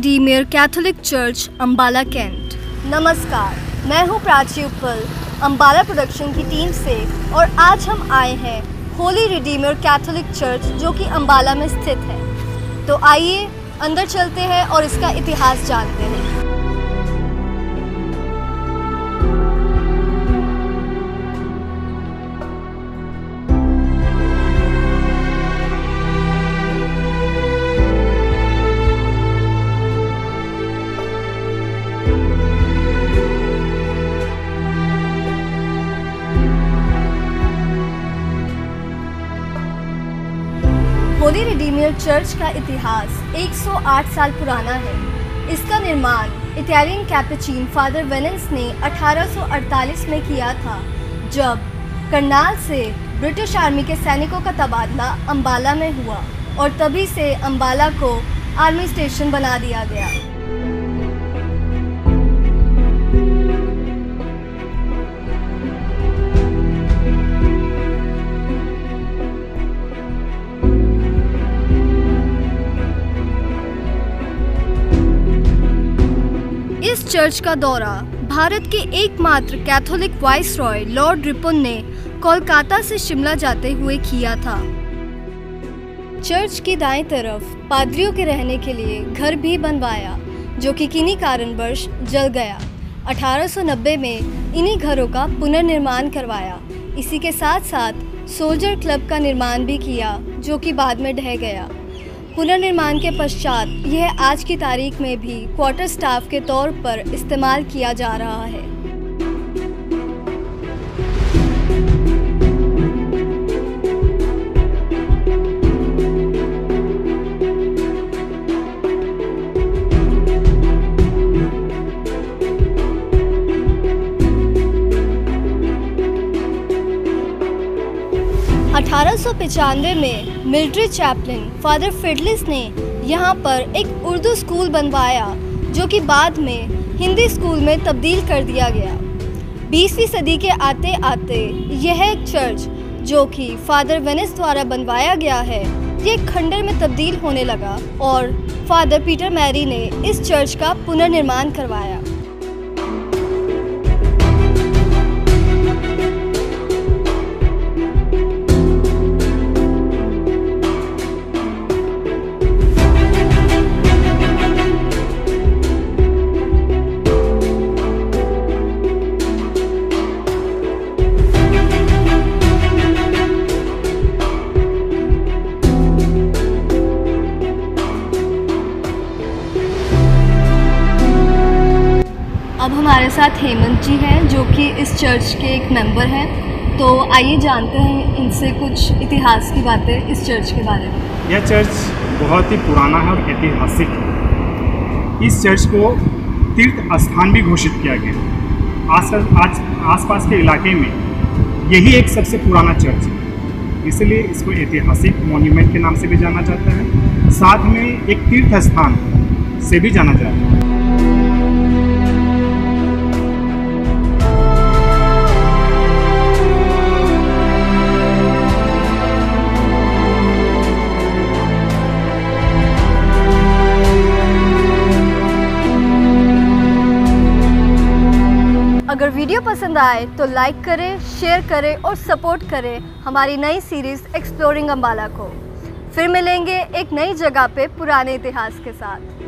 Redeemer Catholic church Ambala Cantt. नमस्कार, मैं हूँ प्राची उपल अम्बाला प्रोडक्शन की टीम से, और आज हम आए हैं होली रिडीमियर कैथोलिक चर्च जो कि अम्बाला में स्थित है। तो आइए, अंदर चलते हैं और इसका इतिहास जानते हैं। होली रिडीमियर चर्च का इतिहास 108 साल पुराना है। इसका निर्माण इटालियन कैपेचिन फादर वेनेंस ने 1848 में किया था, जब करनाल से ब्रिटिश आर्मी के सैनिकों का तबादला अंबाला में हुआ और तभी से अंबाला को आर्मी स्टेशन बना दिया गया। इस चर्च का दौरा भारत के एकमात्र Catholic viceroy Lord Ripon ने कोलकाता से शिमला जाते हुए किया था। चर्च की दाएँ तरफ़ पादरियों के रहने के लिए घर भी बनवाया, जो कि किन्हीं कारणवश जल गया। 1890 में इन्हीं घरों का पुनर्निर्माण करवाया। इसी के साथ साथ सोल्जर क्लब का निर्माण भी किया, जो कि बाद में ढह गया। पुनर्निर्माण के पश्चात यह आज की तारीख में भी क्वार्टर स्टाफ के तौर पर इस्तेमाल किया जा रहा है। अठारह में मिलिट्री चैपलिन फादर फिडलिस ने यहाँ पर एक उर्दू स्कूल बनवाया, जो कि बाद में हिंदी स्कूल में तब्दील कर दिया गया। 20वीं सदी के आते आते यह चर्च, जो कि फादर वेनिस द्वारा बनवाया गया है, ये खंडर में तब्दील होने लगा और फादर पीटर मैरी ने इस चर्च का पुनर्निर्माण करवाया। अब हमारे साथ हेमंत जी हैं, जो कि इस चर्च के एक मेंबर हैं। तो आइए जानते हैं इनसे कुछ इतिहास की बातें इस चर्च के बारे में। यह चर्च बहुत ही पुराना है और ऐतिहासिक है। इस चर्च को तीर्थ स्थान भी घोषित किया गया आस आज, आसपास के इलाके में यही एक सबसे पुराना चर्च है। इसलिए इसको ऐतिहासिक मॉन्यूमेंट के नाम से भी जाना जाता है। साथ में एक तीर्थ स्थान से भी जाना जाता है। अगर वीडियो पसंद आए तो लाइक करें शेयर करें और सपोर्ट करें हमारी नई सीरीज़ एक्सप्लोरिंग अम्बाला को। फिर मिलेंगे एक नई जगह पे पुराने इतिहास के साथ।